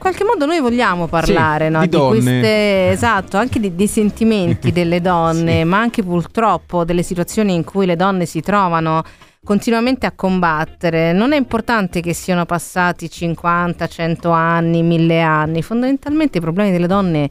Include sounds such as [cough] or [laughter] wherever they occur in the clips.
qualche modo noi vogliamo parlare Sì, no, di di, queste, esatto, anche di- dei sentimenti [laughs] delle donne, Sì. ma anche purtroppo delle situazioni in cui le donne si trovano continuamente a combattere. Non è importante che siano passati 50, 100 anni, 1000 anni, fondamentalmente i problemi delle donne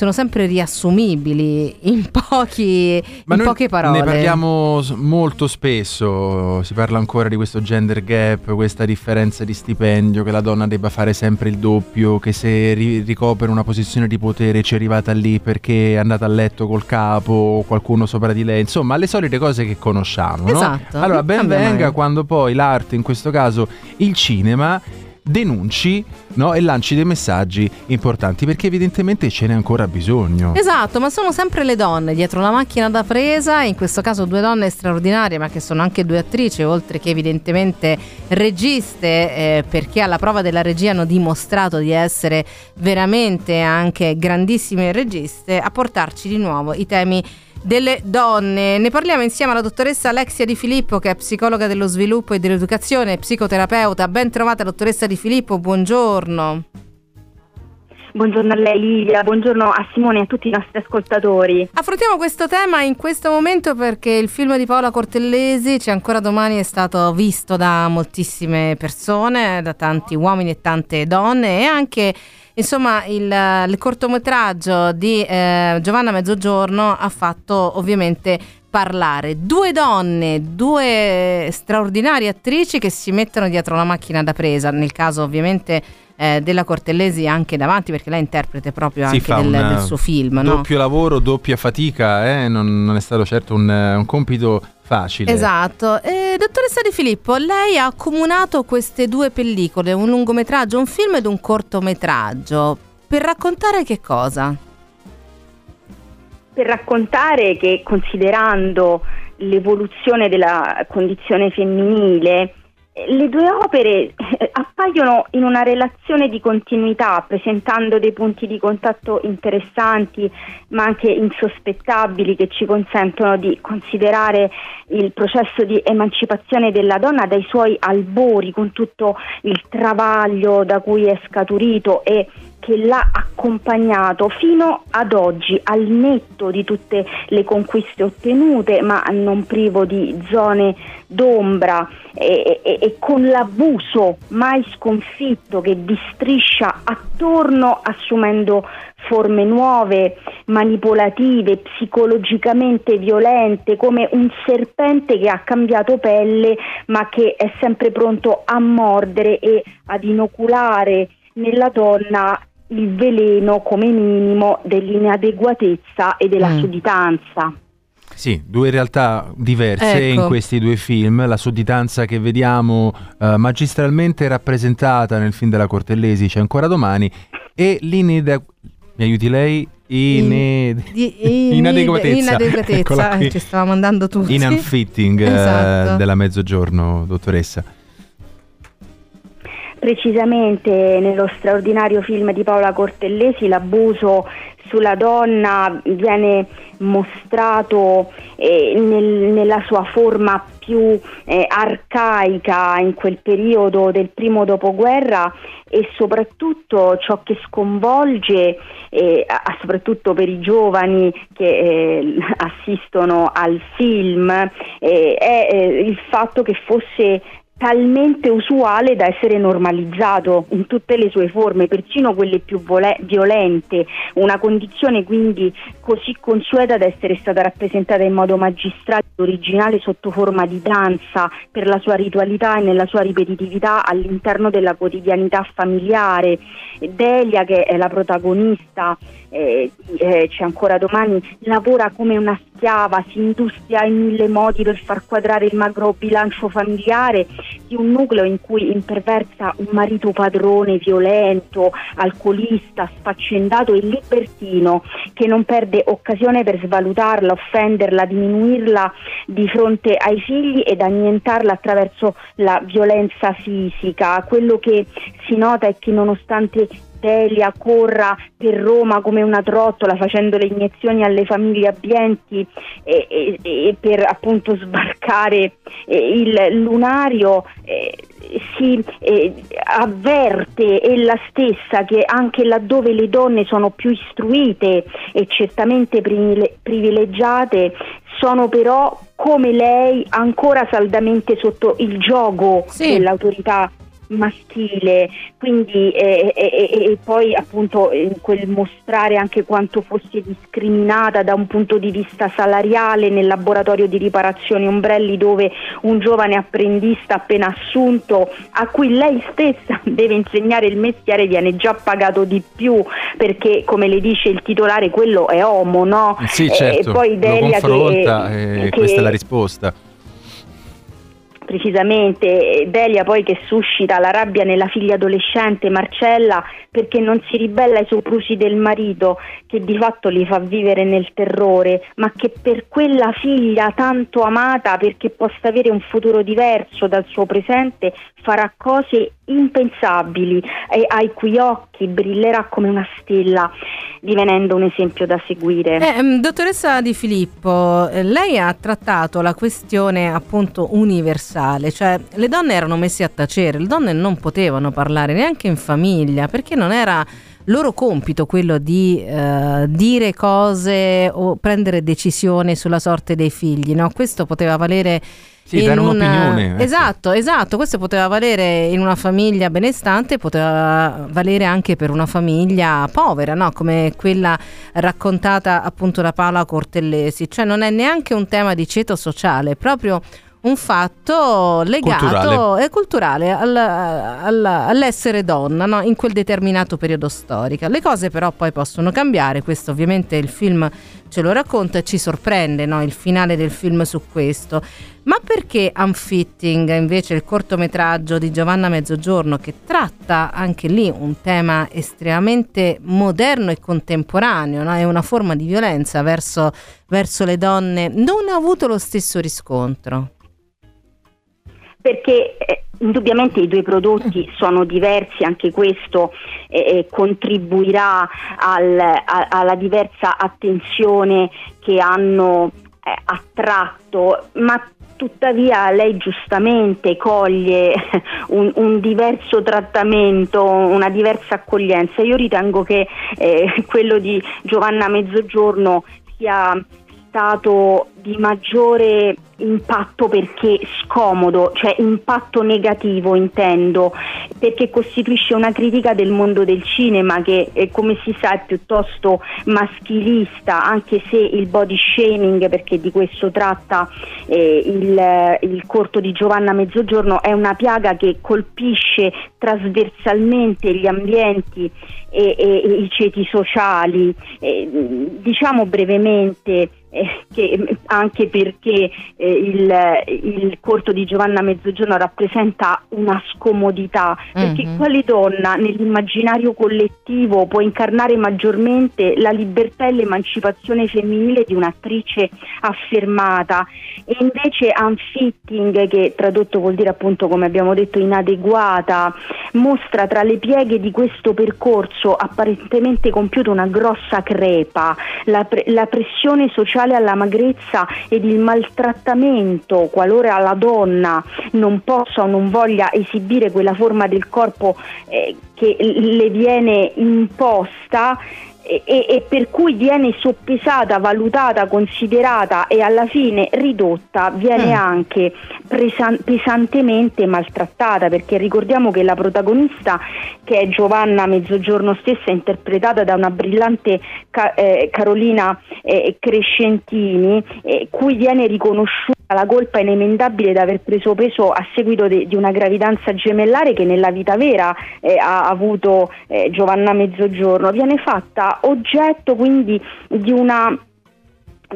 sono sempre riassumibili in, [laughs] pochi, in poche parole. Ne parliamo molto spesso, si parla ancora di questo gender gap, questa differenza di stipendio, che la donna debba fare sempre il doppio, che se ri- ricopre una posizione di potere ci è arrivata lì perché è andata a letto col capo o qualcuno sopra di lei, insomma le solite cose che conosciamo. no? Esatto, Allora non ben venga quando poi l'arte, in questo caso il cinema, denunci no? e lanci dei messaggi importanti perché evidentemente ce n'è ancora bisogno. Esatto, ma sono sempre le donne dietro la macchina da presa, in questo caso due donne straordinarie, ma che sono anche due attrici, oltre che evidentemente registe, eh, perché alla prova della regia hanno dimostrato di essere veramente anche grandissime registe, a portarci di nuovo i temi delle donne. Ne parliamo insieme alla dottoressa Alexia Di Filippo, che è psicologa dello sviluppo e dell'educazione, psicoterapeuta. Ben trovata, dottoressa Di Filippo, buongiorno. Buongiorno a lei Livia, buongiorno a Simone e a tutti i nostri ascoltatori. Affrontiamo questo tema in questo momento perché il film di Paola Cortellesi, C'è ancora domani, è stato visto da moltissime persone, da tanti uomini e tante donne e anche insomma il, il cortometraggio di eh, Giovanna Mezzogiorno ha fatto ovviamente parlare due donne, due straordinarie attrici che si mettono dietro la macchina da presa, nel caso ovviamente eh, della Cortellesi anche davanti perché lei interprete proprio Si anche del, del suo film. no? Doppio lavoro, doppia fatica, eh? non, non è stato certo un, un compito facile. Esatto. Eh, dottoressa Di Filippo, lei ha accomunato queste due pellicole, un lungometraggio, un film ed un cortometraggio. Per raccontare che cosa? Per raccontare che considerando l'evoluzione della condizione femminile, eh, le due opere eh, appaiono in una relazione di continuità, presentando dei punti di contatto interessanti ma anche insospettabili che ci consentono di considerare il processo di emancipazione della donna dai suoi albori, con tutto il travaglio da cui è scaturito e che l'ha accompagnato fino ad oggi, al netto di tutte le conquiste ottenute, ma non privo di zone d'ombra e, e- e con l'abuso mai sconfitto che distriscia attorno assumendo forme nuove, manipolative, psicologicamente violente, come un serpente che ha cambiato pelle ma che è sempre pronto a mordere e ad inoculare nella donna il veleno come minimo dell'inadeguatezza e della Mm. sudditanza. Sì, due realtà diverse Ecco. in questi due film. La sudditanza che vediamo eh, magistralmente rappresentata nel film della Cortellesi, c'è ancora domani, e l'inide... Mi aiuti lei? Ine... [laughs] In- Inadeguatezza. Inadeguatezza, ci stava mandando tutti. In unfitting eh, Esatto. della mezzogiorno, dottoressa. Precisamente nello straordinario film di Paola Cortellesi l'abuso sulla donna viene mostrato eh, nel- nella sua forma più eh, arcaica in quel periodo del primo dopoguerra e soprattutto ciò che sconvolge, eh, soprattutto per i giovani che eh, [laughs] assistono al film, eh, è eh, il fatto che fosse talmente usuale da essere normalizzato in tutte le sue forme, persino quelle più vole- violente, una condizione quindi così consueta da essere stata rappresentata in modo magistrale originale sotto forma di danza per la sua ritualità e nella sua ripetitività all'interno della quotidianità familiare. Delia, che è la protagonista, eh, eh, c'è ancora domani, lavora come una schiava, si industria in mille modi per far quadrare il magro bilancio familiare di un nucleo in cui imperversa un marito padrone violento, alcolista, sfaccendato e libertino che non perde occasione per svalutarla, offenderla, diminuirla di fronte ai figli ed annientarla attraverso la violenza fisica. Quello che si nota è che nonostante Delia corra per Roma come una trottola facendo le iniezioni alle famiglie abbienti e, e, e per appunto sbarcare eh, il lunario eh, si eh, avverte ella stessa che anche laddove le donne sono più istruite e certamente privilegiate sono però come lei ancora saldamente sotto il gioco sì. dell'autorità maschile, quindi eh, e, e, poi appunto quel mostrare anche quanto fosse discriminata da un punto di vista salariale nel laboratorio di riparazioni ombrelli dove un giovane apprendista appena assunto a cui lei stessa [laughs] deve insegnare il mestiere viene già pagato di più perché come le dice il titolare quello è uomo, no? Sì, certo, e poi Delia lo confronta che, e che, questa è la risposta precisamente Delia poi che suscita la rabbia nella figlia adolescente Marcella perché non si ribella ai soprusi del marito che di fatto li fa vivere nel terrore, ma che per quella figlia tanto amata perché possa avere un futuro diverso dal suo presente farà cose impensabili e ai cui occhi brillerà come una stella, divenendo un esempio da seguire. Eh, mm, dottoressa Di Filippo, eh, lei ha trattato la questione appunto universale, cioè le donne erano messe a tacere, le donne non potevano parlare neanche in famiglia perché non era loro compito quello di eh, dire cose o prendere decisioni sulla sorte dei figli, no? Questo poteva valere sì, dare un'opinione. Ecco. Esatto, esatto, questo poteva valere in una famiglia benestante, poteva valere anche per una famiglia povera, no? come quella raccontata appunto da Paola Cortellesi, cioè non è neanche un tema di ceto sociale, è proprio un fatto legato culturale. e culturale al, al, all'essere donna no? in quel determinato periodo storico. Le cose però poi possono cambiare, questo ovviamente il film ce lo racconta e ci sorprende no? il finale del film su questo. Ma perché Unfitting, invece il cortometraggio di Giovanna Mezzogiorno, che tratta anche lì un tema estremamente moderno e contemporaneo, no? è una forma di violenza verso, verso le donne, non ha avuto lo stesso riscontro? Perché eh, indubbiamente i due prodotti sono diversi, anche questo eh, eh, contribuirà al, a, alla diversa attenzione che hanno eh, attratto, ma tuttavia lei giustamente coglie [laughs] un, un, diverso trattamento, una diversa accoglienza. Io ritengo che eh, [laughs] quello di Giovanna Mezzogiorno sia stato di maggiore impatto perché scomodo, cioè impatto negativo intendo, perché costituisce una critica del mondo del cinema che eh, come si sa è piuttosto maschilista, anche se il body shaming, perché di questo tratta eh, il, il corto di Giovanna Mezzogiorno, è una piaga che colpisce trasversalmente gli ambienti e, e, e i ceti sociali. Eh, diciamo brevemente eh, che, anche perché eh, il, il, corto di Giovanna Mezzogiorno rappresenta una scomodità, perché mm-hmm. quale donna nell'immaginario collettivo può incarnare maggiormente la libertà e l'emancipazione femminile di un'attrice affermata e invece unfitting, che tradotto vuol dire appunto come abbiamo detto inadeguata, mostra tra le pieghe di questo percorso apparentemente compiuto una grossa crepa, la, pre- la pressione sociale sociale alla magrezza ed il maltrattamento qualora la donna non possa o non voglia esibire quella forma del corpo eh, che le viene imposta e, e, per cui viene soppesata, valutata, considerata e alla fine ridotta, viene mm. anche presa- pesantemente maltrattata perché ricordiamo che la protagonista che è Giovanna Mezzogiorno stessa interpretata da una brillante ca- eh, Carolina eh, Crescentini eh, cui viene riconosciuta la colpa inemendabile di aver preso peso a seguito de- di una gravidanza gemellare che nella vita vera eh, ha avuto eh, Giovanna Mezzogiorno viene fatta oggetto quindi di una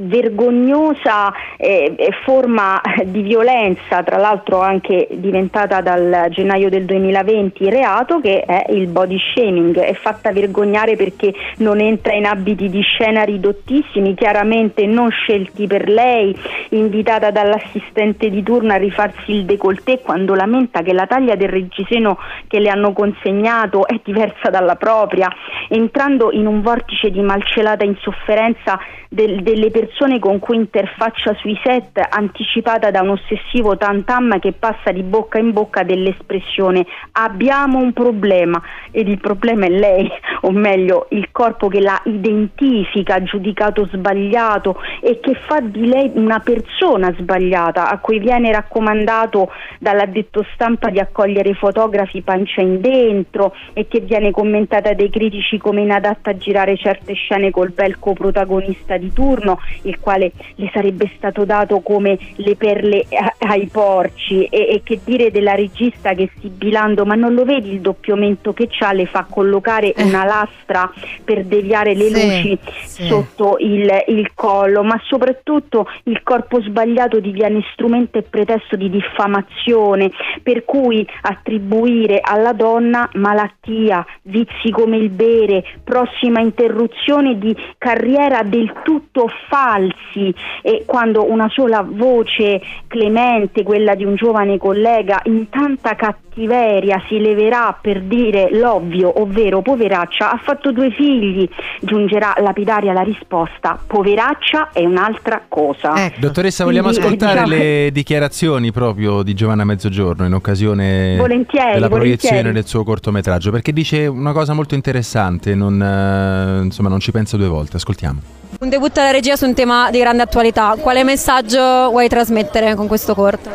vergognosa eh, forma di violenza, tra l'altro anche diventata dal gennaio del 2020 reato, che è il body shaming. È fatta vergognare perché non entra in abiti di scena ridottissimi, chiaramente non scelti per lei, invitata dall'assistente di turno a rifarsi il décolleté quando lamenta che la taglia del reggiseno che le hanno consegnato è diversa dalla propria, entrando in un vortice di malcelata insofferenza del, delle persone con cui interfaccia sui set, anticipata da un ossessivo tantam che passa di bocca in bocca dell'espressione abbiamo un problema ed il problema è lei, o meglio il corpo che la identifica, giudicato sbagliato e che fa di lei una persona sbagliata a cui viene raccomandato dall'addetto stampa di accogliere fotografi pancia in dentro e che viene commentata dai critici come inadatta a girare certe scene col bel coprotagonista di turno, il quale le sarebbe stato dato come le perle ai porci e, e che dire della regista che sibilando ma non lo vedi il doppiamento che c'ha le fa collocare eh. una lastra per deviare le sì, luci sì. sotto il, il collo ma soprattutto il corpo sbagliato diviene strumento e pretesto di diffamazione per cui attribuire alla donna malattia, vizi come il bere, prossima interruzione di carriera del tutto falsi e quando una sola voce clemente, quella di un giovane collega, in tanta cattiveria si leverà per dire l'ovvio, ovvero poveraccia, ha fatto due figli, giungerà lapidaria la risposta, poveraccia è un'altra cosa. Ecco. Dottoressa, vogliamo Quindi, ascoltare diciamo... le dichiarazioni proprio di Giovanna Mezzogiorno in occasione della proiezione volentieri. del suo cortometraggio, perché dice una cosa molto interessante, non, eh, insomma non ci pensa due volte, ascoltiamo. Un debutto alla regia su un tema di grande attualità, quale messaggio vuoi trasmettere con questo corto?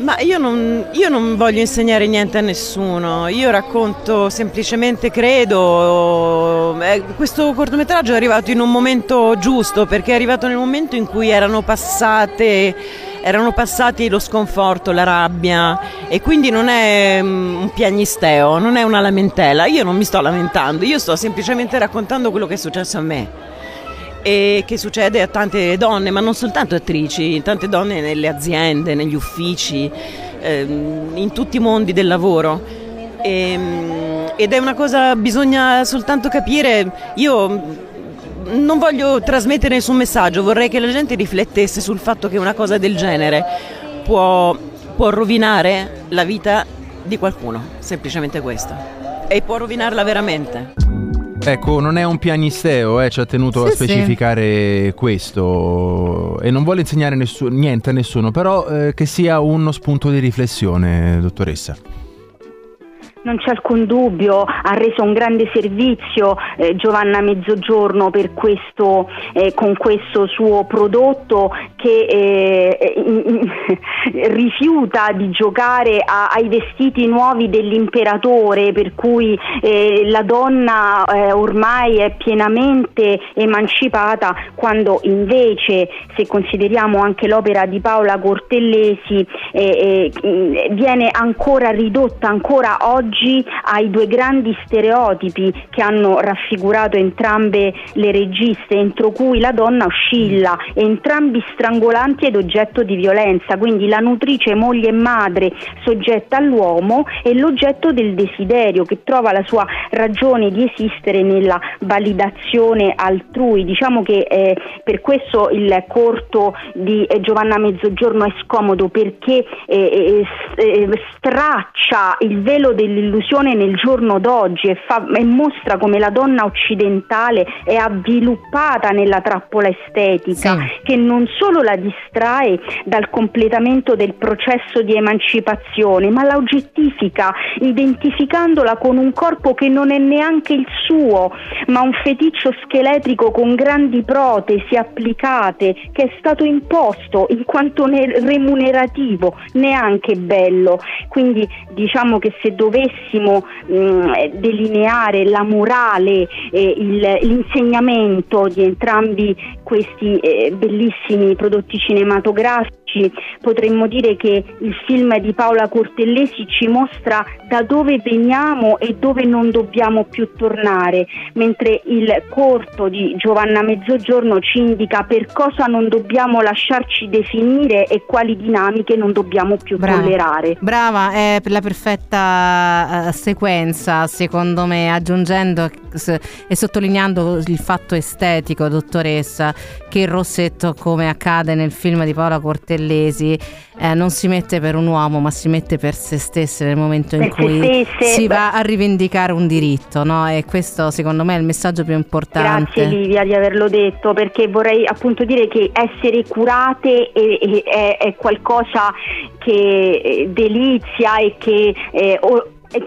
Ma io non, io non, voglio insegnare niente a nessuno, io racconto semplicemente, credo, eh, questo cortometraggio è arrivato in un momento giusto perché è arrivato nel momento in cui erano passate erano passati lo sconforto, la rabbia e quindi non è mm, un piagnisteo, non è una lamentela, io non mi sto lamentando, io sto semplicemente raccontando quello che è successo a me e che succede a tante donne, ma non soltanto attrici, tante donne nelle aziende, negli uffici, ehm, in tutti i mondi del lavoro. E, ehm, ed è una cosa, bisogna soltanto capire, io non voglio trasmettere nessun messaggio, vorrei che la gente riflettesse sul fatto che una cosa del genere può, può rovinare la vita di qualcuno, semplicemente questo, e può rovinarla veramente. Ecco, non è un piagnisteo, eh, ci ha tenuto sì, a specificare sì. questo e non vuole insegnare nessu- niente a nessuno, però eh, che sia uno spunto di riflessione, dottoressa. Non c'è alcun dubbio, ha reso un grande servizio eh, Giovanna Mezzogiorno questo, eh, con questo suo prodotto che eh, [laughs] rifiuta di giocare a, ai vestiti nuovi dell'imperatore, per cui eh, la donna eh, ormai è pienamente emancipata, quando invece, se consideriamo anche l'opera di Paola Cortellesi, eh, viene ancora ridotta ancora oggi oggi ai due grandi stereotipi che hanno raffigurato entrambe le registe, entro cui la donna oscilla, entrambi strangolanti ed oggetto di violenza, quindi la nutrice, moglie e madre soggetta all'uomo e l'oggetto del desiderio che trova la sua ragione di esistere nella validazione altrui. Diciamo che eh, per questo il corto di eh, Giovanna Mezzogiorno è scomodo perché eh, eh, eh straccia il velo dell'illusione dell'illusione nel giorno d'oggi e, fa, e, mostra come la donna occidentale è avviluppata nella trappola estetica sì. che non solo la distrae dal completamento del processo di emancipazione ma la oggettifica identificandola con un corpo che non è neanche il suo ma un feticcio scheletrico con grandi protesi applicate che è stato imposto in quanto remunerativo neanche bello quindi diciamo che se dovesse dovessimo mh, mm, delineare la morale e il, l'insegnamento di entrambi questi eh, bellissimi prodotti cinematografici. Potremmo dire che il film di Paola Cortellesi ci mostra da dove veniamo e dove non dobbiamo più tornare, mentre il corto di Giovanna Mezzogiorno ci indica per cosa non dobbiamo lasciarci definire e quali dinamiche non dobbiamo più Brava. tollerare. Brava, è la perfetta eh, sequenza, secondo me, aggiungendo s- e sottolineando il fatto estetico, dottoressa, che il rossetto, come accade nel film di Paola Cortellesi, eh, non si mette per un uomo, ma si mette per se stesse nel momento in cui si va a rivendicare un diritto, no? E questo, secondo me, è il messaggio più importante. Grazie Livia di averlo detto perché vorrei appunto dire che essere curate è, è- è- qualcosa che eh, delizia e che, eh,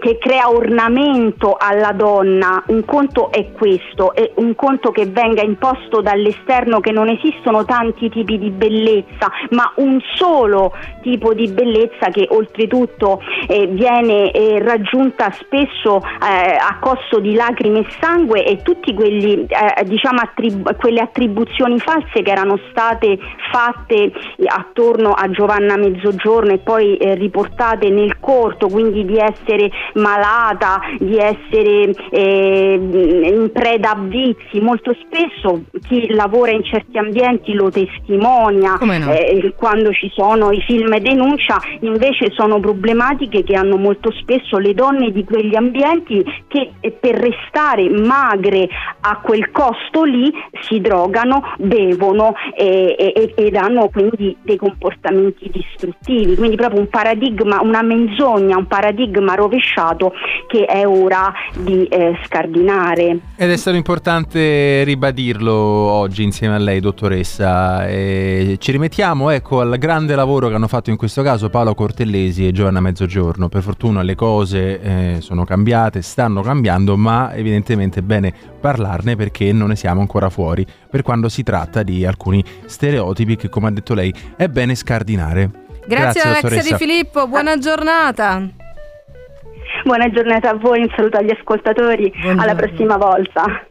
che crea ornamento alla donna. Un conto è questo, è un conto che venga imposto dall'esterno che non esistono tanti tipi di bellezza, ma un solo tipo di bellezza che oltretutto eh, viene eh, raggiunta spesso eh, a costo di lacrime e sangue e quelli eh, diciamo attrib- quelle attribuzioni false che erano state fatte attorno a Giovanna Mezzogiorno e poi eh, riportate nel corto, quindi di essere malata, di essere eh, in preda a vizi. Molto spesso chi lavora in certi ambienti lo testimonia no? eh, quando ci sono i film denuncia, invece sono problematiche che hanno molto spesso le donne di quegli ambienti che eh, per restare magre a quel costo lì si drogano, bevono e, e- ed hanno quindi dei comportamenti distruttivi. Quindi proprio un paradigma, una menzogna, un paradigma rovesciato che è ora di eh, scardinare. Ed è stato importante ribadirlo oggi insieme a lei, dottoressa. E ci rimettiamo ecco, al grande lavoro che hanno fatto in questo caso Paolo Cortellesi e Giovanna Mezzogiorno. Per fortuna le cose eh, sono cambiate, stanno cambiando, ma evidentemente è bene parlarne perché non ne siamo ancora fuori per quando si tratta di alcuni stereotipi che, come ha detto lei, è bene scardinare. Grazie, Alexia dottoressa. Di Filippo, buona giornata. Buona giornata a voi, un saluto agli ascoltatori, Buongiorno. alla prossima volta.